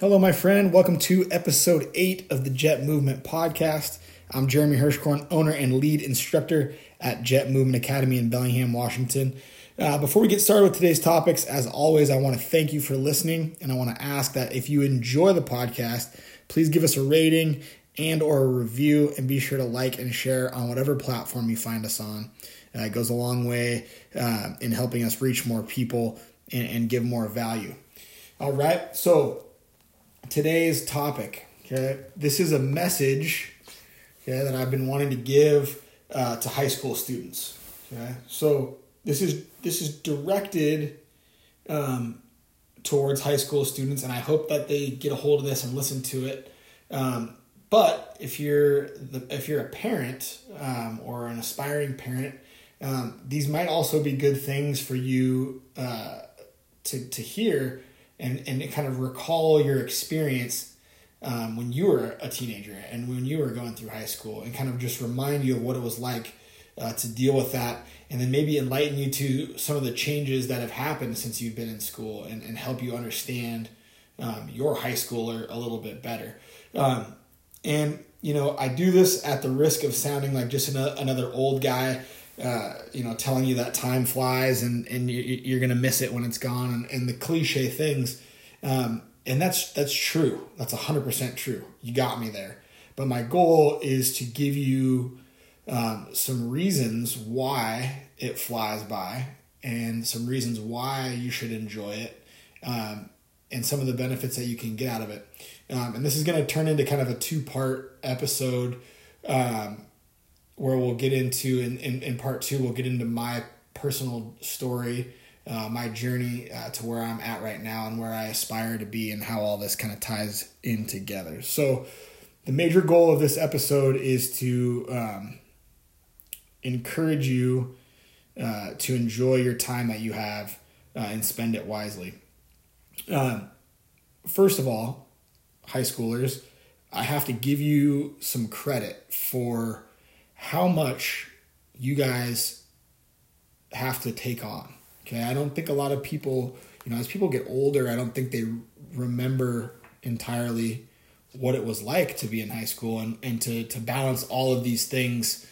Hello, my friend. Welcome to episode eight of the Jet Movement podcast. I'm Jeremy Hirschkorn, owner and lead instructor at Jet Movement Academy in Bellingham, Washington. Uh, before we get started with today's topics, as always, I want to thank you for listening, and I want to ask that if you enjoy the podcast, please give us a rating and or a review, and be sure to like and share on whatever platform you find us on. Uh, it goes a long way uh, in helping us reach more people and, and give more value. All right, so today's topic. Okay, this is a message okay, that I've been wanting to give uh, to high school students. Okay, so this is this is directed um, towards high school students, and I hope that they get a hold of this and listen to it. Um, but if you're the, if you're a parent um, or an aspiring parent, um, these might also be good things for you uh, to to hear and and kind of recall your experience um, when you were a teenager and when you were going through high school, and kind of just remind you of what it was like uh, to deal with that, and then maybe enlighten you to some of the changes that have happened since you've been in school, and, and help you understand um, your high schooler a little bit better. Um, and you know, I do this at the risk of sounding like just another old guy uh, you know, telling you that time flies and, and you, are going to miss it when it's gone and, and the cliche things. Um, and that's, that's true. That's hundred percent true. You got me there. But my goal is to give you um, some reasons why it flies by and some reasons why you should enjoy it um, and some of the benefits that you can get out of it. Um, and this is going to turn into kind of a two part episode um, where we'll get into in, in, in part two we'll get into my personal story uh, my journey uh, to where i'm at right now and where i aspire to be and how all this kind of ties in together. So the major goal of this episode is to um, encourage you uh, to enjoy your time that you have uh, and spend it wisely. Um, first of all high schoolers i have to give you some credit for how much you guys have to take on. Okay, I don't think a lot of people, you know, as people get older, I don't think they remember entirely what it was like to be in high school and, and to, to balance all of these things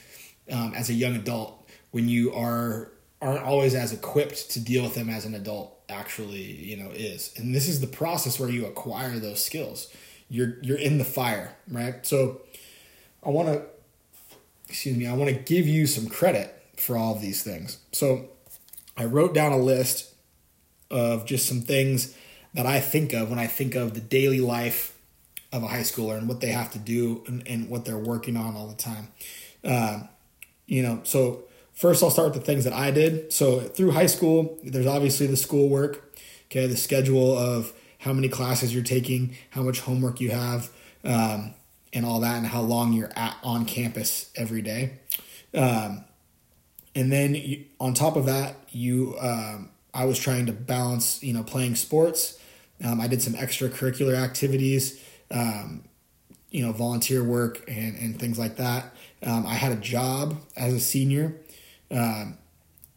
um, as a young adult when you are aren't always as equipped to deal with them as an adult actually you know is. And this is the process where you acquire those skills. You're you're in the fire right? So i want to excuse me, I want to give you some credit for all of these things. So I wrote down a list of just some things that I think of when I think of the daily life of a high schooler and what they have to do and, and what they're working on all the time. Uh, you know, so first I'll start with the things that I did. So through high school, there's obviously the schoolwork, okay, the schedule of how many classes you're taking, how much homework you have, um, and all that and how long you're at on campus every day. Um, and then you, on top of that, you um, I was trying to balance, you know, playing sports. Um, I did some extracurricular activities, um, you know, volunteer work and, and things like that. Um, I had a job as a senior, um,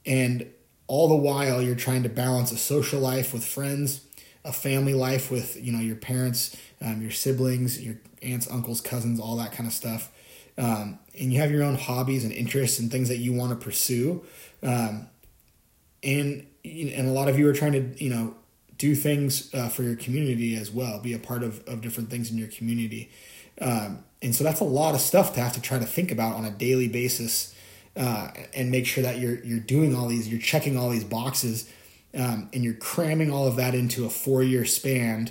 and all the while you're trying to balance a social life with friends, a family life with you know your parents, um, your siblings, your aunts, uncles, cousins, all that kind of stuff. Um, and you have your own hobbies and interests and things that you want to pursue. Um, and and a lot of you are trying to you know do things uh, for your community as well, be a part of of different things in your community. Um, and so that's a lot of stuff to have to try to think about on a daily basis. Uh, and make sure that you're you're doing all these, you're checking all these boxes, um, and you're cramming all of that into a four year span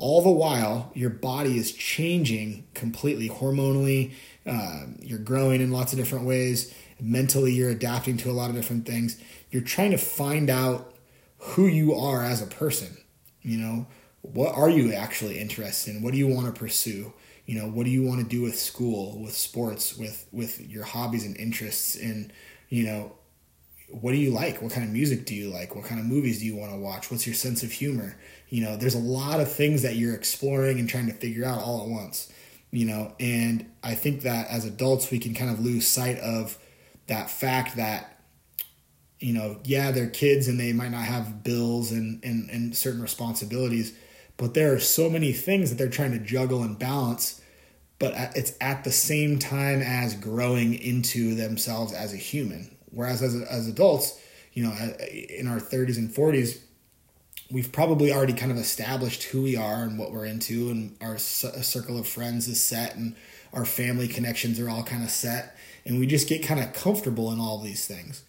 all the while your body is changing completely hormonally. Uh, you're growing in lots of different ways. Mentally you're adapting to a lot of different things. You're trying to find out who you are as a person. You know what are you actually interested in? What do you want to pursue? You know what do you want to do with school with sports with with your hobbies and interests and you know what do you like? What kind of music do you like? What kind of movies do you want to watch? What's your sense of humor? You know there's a lot of things that you're exploring and trying to figure out all at once you know and i think that as adults we can kind of lose sight of that fact that you know yeah they're kids and they might not have bills and and, and certain responsibilities but there are so many things that they're trying to juggle and balance but it's at the same time as growing into themselves as a human whereas as, as adults you know in our 30s and 40s we've probably already kind of established who we are and what we're into and our circle of friends is set and our family connections are all kind of set. And we just get kind of comfortable in all these things.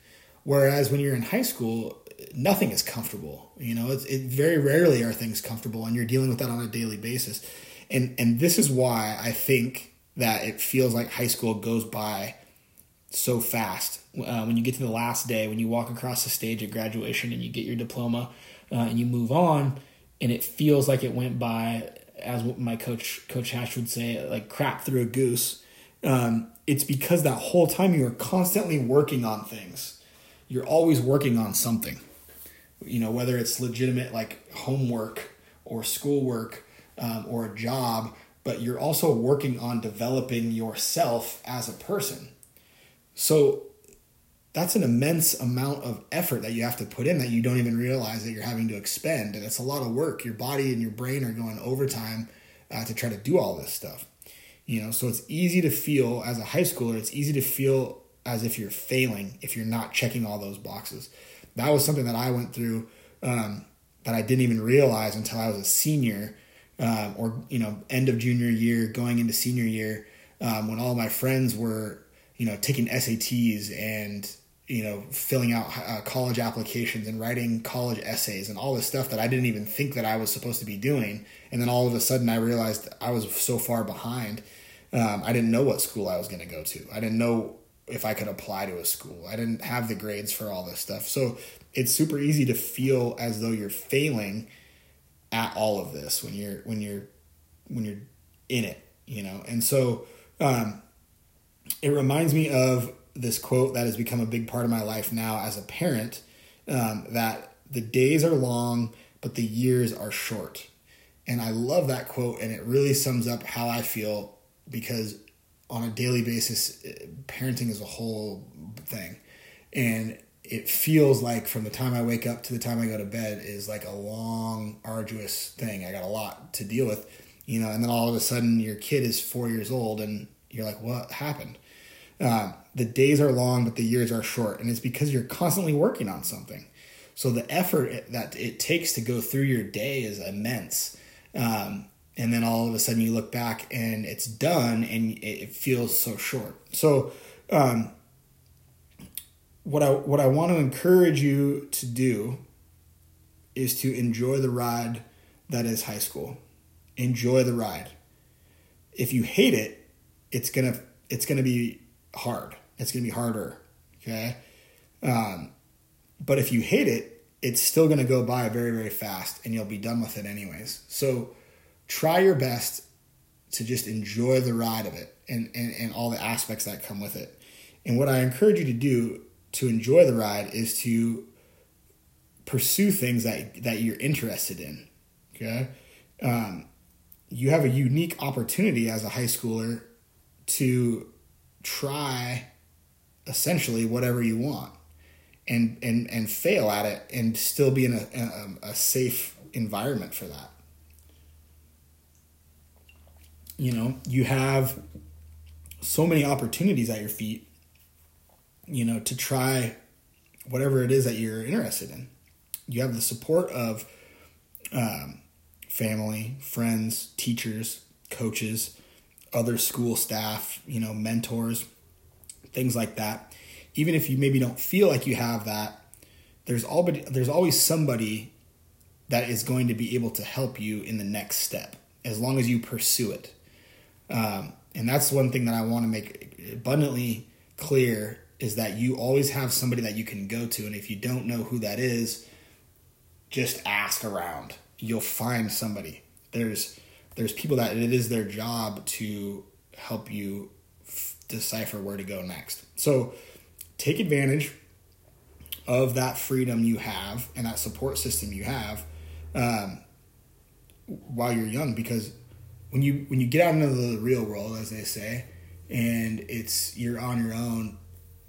Whereas when you're in high school nothing is comfortable. You know it's, it very rarely are things comfortable and you're dealing with that on a daily basis. And and this is why i think that it feels like high school goes by so fast uh, when you get to the last day when you walk across the stage at graduation and you get your diploma uh, and you move on and it feels like it went by as my coach coach hash would say like crap through a goose. Um, it's because that whole time you are constantly working on things. You're always working on something. You know whether it's legitimate like homework or schoolwork um, or a job but you're also working on developing yourself as a person so that's an immense amount of effort that you have to put in that you don't even realize that you're having to expend and it's a lot of work. Your body and your brain are going overtime uh, to try to do all this stuff you know? So it's easy to feel as a high schooler it's easy to feel as if you're failing if you're not checking all those boxes. That was something that i went through um, that i didn't even realize until i was a senior um, or you know end of junior year going into senior year um, when all my friends were you know taking sats and you know, filling out uh, college applications and writing college essays and all this stuff that I didn't even think that I was supposed to be doing. And then all of a sudden I realized I was so far behind. Um, I didn't know what school I was going to go to. I didn't know if I could apply to a school. I didn't have the grades for all this stuff. So it's super easy to feel as though you're failing at all of this when you're when you're when you're in it, you know. And so um, it reminds me of this quote that has become a big part of my life now as a parent um, that the days are long, but the years are short. And I love that quote, and it really sums up how I feel because on a daily basis, parenting is a whole thing. And it feels like from the time I wake up to the time I go to bed is like a long, arduous thing. I got a lot to deal with, you know, and then all of a sudden your kid is four years old and you're like, what happened? Uh, the days are long, but the years are short. And it's because you're constantly working on something. So the effort that it takes to go through your day is immense. Um, and then all of a sudden you look back and it's done and it feels so short. So, um, what I what I want to encourage you to do is to enjoy the ride that is high school. Enjoy the ride. If you hate it, it's gonna it's gonna be hard. It's to be harder. Okay. Um, but if you hate it, it's still to go by very, very fast and you'll be done with it anyways. So try your best to just enjoy the ride of it and, and, and all the aspects that come with it. And what I encourage you to do to enjoy the ride is to pursue things that, that you're interested in. Okay. Um, you have a unique opportunity as a high schooler to try essentially whatever you want and and and fail at it and still be in a, a, a safe environment for that. You know you have so many opportunities at your feet you know to try whatever it is that you're interested in. You have the support of um, family friends teachers coaches other school staff, you know, mentors, things like that. Even if you maybe don't feel like you have that, there's all but there's always somebody that is going to be able to help you in the next step as long as you pursue it. Um, and that's one thing that I want to make abundantly clear is that you always have somebody that you can go to. And if you don't know who that is, just ask around. You'll find somebody. There's there's people that it is their job to help you f- decipher where to go next. So take advantage of that freedom you have and that support system you have um, while you're young because when you when you get out into the real world as they say and it's you're on your own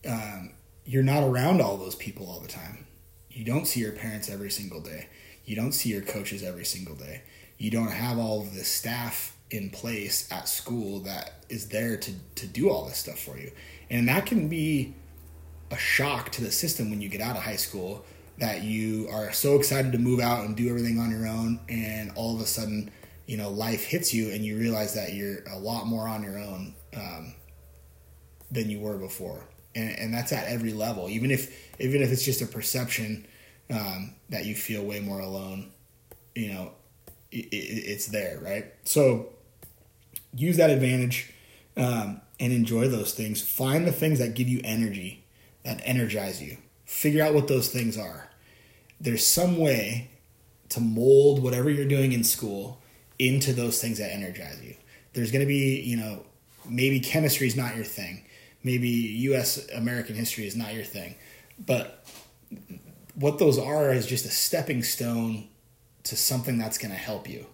um, you're not around all those people all the time. You don't see your parents every single day. You don't see your coaches every single day you don't have all the staff in place at school that is there to to do all this stuff for you. And that can be a shock to the system when you get out of high school that you are so excited to move out and do everything on your own and all of a sudden you know life hits you and you realize that you're a lot more on your own um, than you were before. And, and that's at every level. Even if even if it's just a perception um, that you feel way more alone you know it, it, it's there right so use that advantage um, and enjoy those things find the things that give you energy that energize you figure out what those things are there's some way to mold whatever you're doing in school into those things that energize you. There's going to be, you know, maybe chemistry is not your thing. Maybe US American history is not your thing. But what those are is just a stepping stone to something that's going to help you.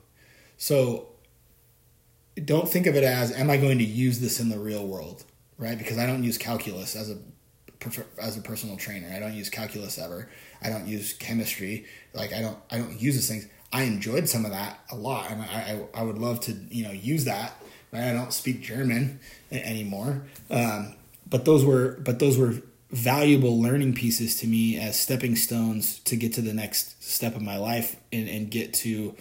So don't think of it as am I going to use this in the real world, right? Because I don't use calculus as a as a personal trainer. I don't use calculus ever. I don't use chemistry. Like I don't I don't use those things. I enjoyed some of that a lot, and I I, I would love to you know use that. Right? I don't speak German anymore, um, but those were but those were valuable learning pieces to me as stepping stones to get to the next step of my life and, and get to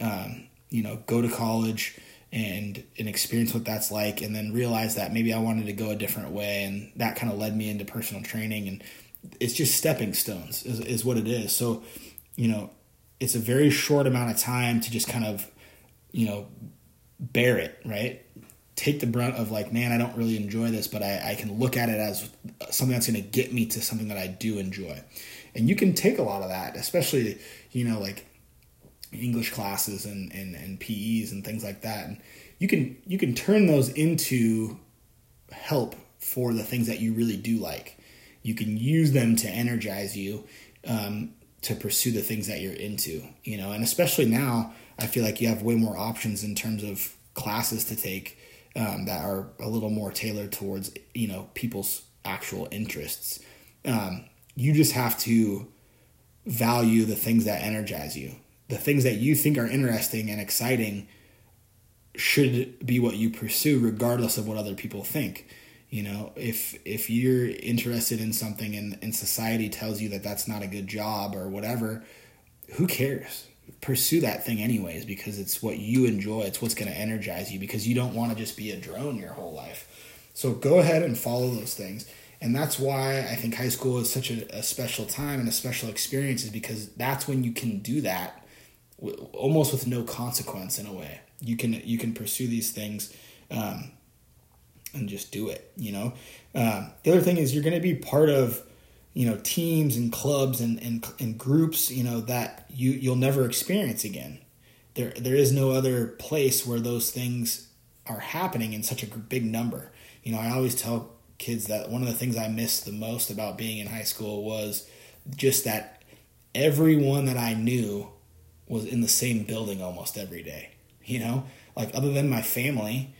um, you know go to college and and experience what that's like and then realize that maybe I wanted to go a different way and that kind of led me into personal training and it's just stepping stones is, is what it is. So you know it's a very short amount of time to just kind of you know bear it right take the brunt of like man i don't really enjoy this but i, I can look at it as something that's going to get me to something that i do enjoy. And you can take a lot of that especially you know like english classes and, and, and pe's and things like that. And you can you can turn those into help for the things that you really do like. You can use them to energize you um, to pursue the things that you're into, you know, and especially now, I feel like you have way more options in terms of classes to take um, that are a little more tailored towards, you know, people's actual interests. Um, you just have to value the things that energize you. The things that you think are interesting and exciting should be what you pursue, regardless of what other people think you know if if you're interested in something and, and society tells you that that's not a good job or whatever who cares pursue that thing anyways because it's what you enjoy it's what's going to energize you because you don't want to just be a drone your whole life. So go ahead and follow those things. And that's why i think high school is such a, a special time and a special experience is because that's when you can do that almost with no consequence in a way. You can you can pursue these things um, and just do it. You know, um, the other thing is you're going to be part of you know teams and clubs and, and and groups you know that you you'll never experience again. There there is no other place where those things are happening in such a big number. You know, I always tell kids that one of the things I missed the most about being in high school was just that everyone that I knew was in the same building almost every day. You know, like other than my family,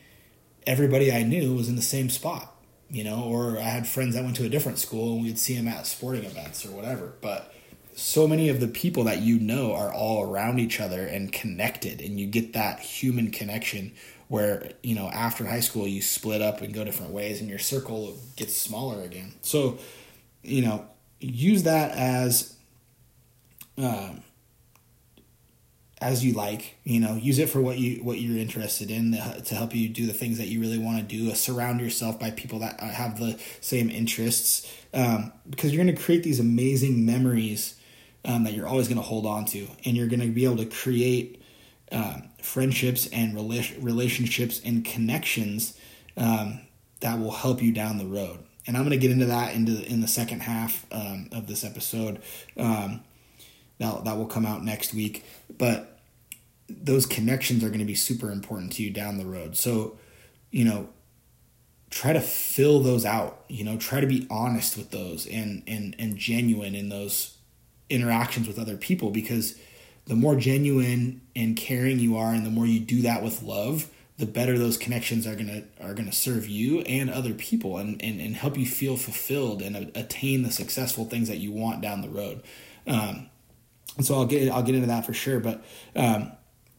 everybody I knew was in the same spot, you know, or I had friends that went to a different school and we'd see them at sporting events or whatever. But so many of the people that you know are all around each other and connected, and you get that human connection where, you know, after high school you split up and go different ways and your circle gets smaller again. So, you know, use that as um, as you like you know use it for what you what you're interested in to help you do the things that you really want to do uh, surround yourself by people that uh, have the same interests um, because you're going to create these amazing memories um, that you're always going to hold on to and you're going to be able to create um, friendships and rela- relationships and connections um, that will help you down the road. And i'm going to get into that into in the second half um, of this episode um, that, that will come out next week. But those connections are going to be super important to you down the road. So, you know, try to fill those out, you know, try to be honest with those and and and genuine in those interactions with other people because the more genuine and caring you are and the more you do that with love, the better those connections are going to are going to serve you and other people and, and and help you feel fulfilled and attain the successful things that you want down the road. Um, and so I'll get I'll get into that for sure, but um,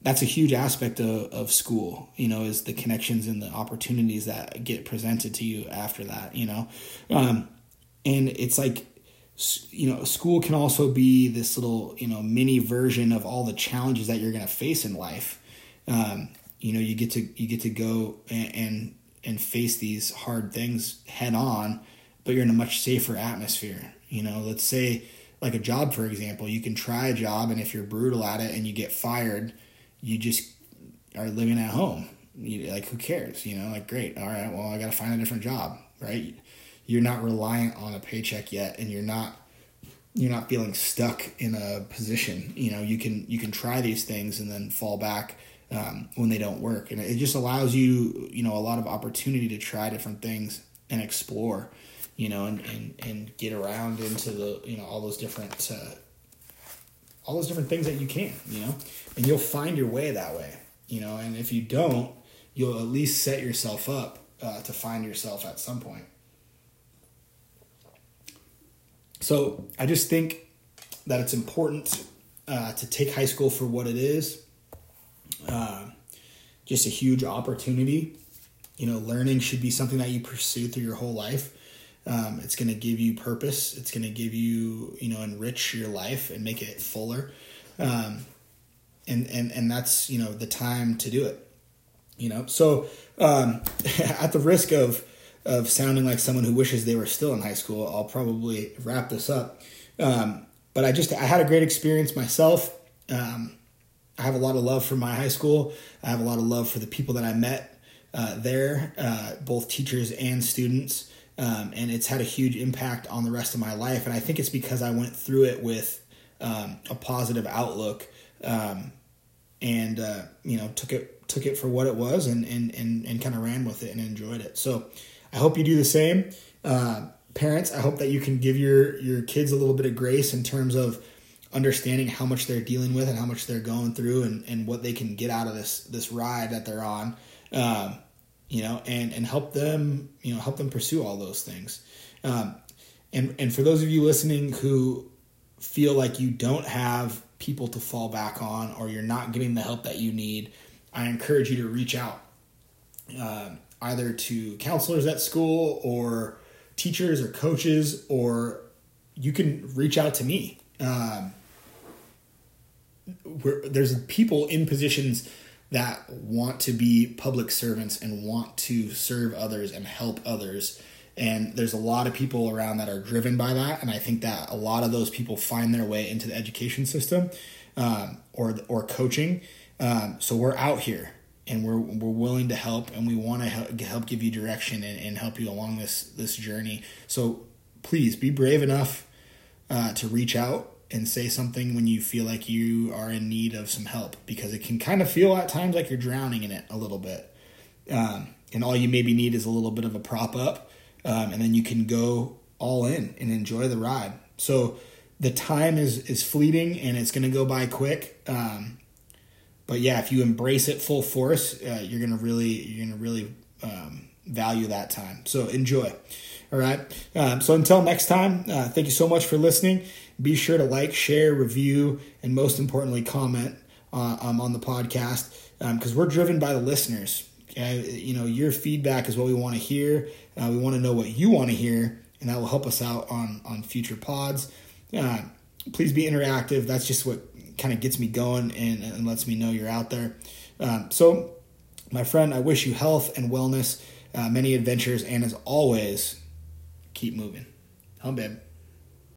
that's a huge aspect of, of school, you know, is the connections and the opportunities that get presented to you after that, you know. Um, and it's like, you know, school can also be this little, you know, mini version of all the challenges that you're going to face in life. Um, you know, you get to you get to go and, and and face these hard things head on, but you're in a much safer atmosphere. You know, let's say like a job, for example, you can try a job, and if you're brutal at it and you get fired you just are living at home. You, like, who cares? You know, like, great. All right, well, I got to find a different job, right? You're not reliant on a paycheck yet, and you're not you're not feeling stuck in a position. You know, you can you can try these things and then fall back um, when they don't work, and it just allows you you know a lot of opportunity to try different things and explore. You know, and, and, and get around into the you know all those different uh, all those different things that you can, you know, and you'll find your way that way, you know, and if you don't, you'll at least set yourself up uh, to find yourself at some point. So I just think that it's important uh, to take high school for what it is. Uh, just a huge opportunity. You know, learning should be something that you pursue through your whole life. Um, it's going to give you purpose. It's going to give you, you know, enrich your life and make it fuller. Um, and, and, and that's, you know, the time to do it, you know? So, um, at the risk of, of sounding like someone who wishes they were still in high school, I'll probably wrap this up. Um, but I just, I had a great experience myself. Um, I have a lot of love for my high school. I have a lot of love for the people that I met uh, there, uh, both teachers and students um, and it's had a huge impact on the rest of my life. And I think it's because I went through it with um, a positive outlook, um, and uh, you know took it took it for what it was, and and and, and kind of ran with it and enjoyed it. So I hope you do the same. Uh, parents, I hope that you can give your your kids a little bit of grace in terms of understanding how much they're dealing with and how much they're going through and, and what they can get out of this this ride that they're on. Um, you know, and and help them, you know, help them pursue all those things. Um, and and for those of you listening who feel like you don't have people to fall back on or you're not getting the help that you need, I encourage you to reach out uh, either to counselors at school or teachers or coaches, or you can reach out to me. Um, where there's people in positions that want to be public servants and want to serve others and help others. And there's a lot of people around that are driven by that. And I think that a lot of those people find their way into the education system um, or, or coaching. Um, so we're out here and we're, we're willing to help and we want to help, help give you direction and, and help you along this, this journey. So please be brave enough uh, to reach out and say something when you feel like you are in need of some help because it can kind of feel at times like you're drowning in it a little bit. Um, and all you maybe need is a little bit of a prop up, um, and then you can go all in and enjoy the ride. So the time is is fleeting and it's going to go by quick. Um, but yeah, if you embrace it full force, uh, you're gonna really you're gonna really um, value that time. So enjoy. All right. Um, so until next time, uh, thank you so much for listening. Be sure to like, share, review, and most importantly, comment uh, um, on the podcast because um, we're driven by the listeners. Okay? You know, your feedback is what we want to hear. Uh, we want to know what you want to hear, and that will help us out on on future pods. Uh, please be interactive. That's just what kind of gets me going and, and lets me know you're out there. Um, so, my friend, I wish you health and wellness, uh, many adventures, and as always, keep moving. Home, babe.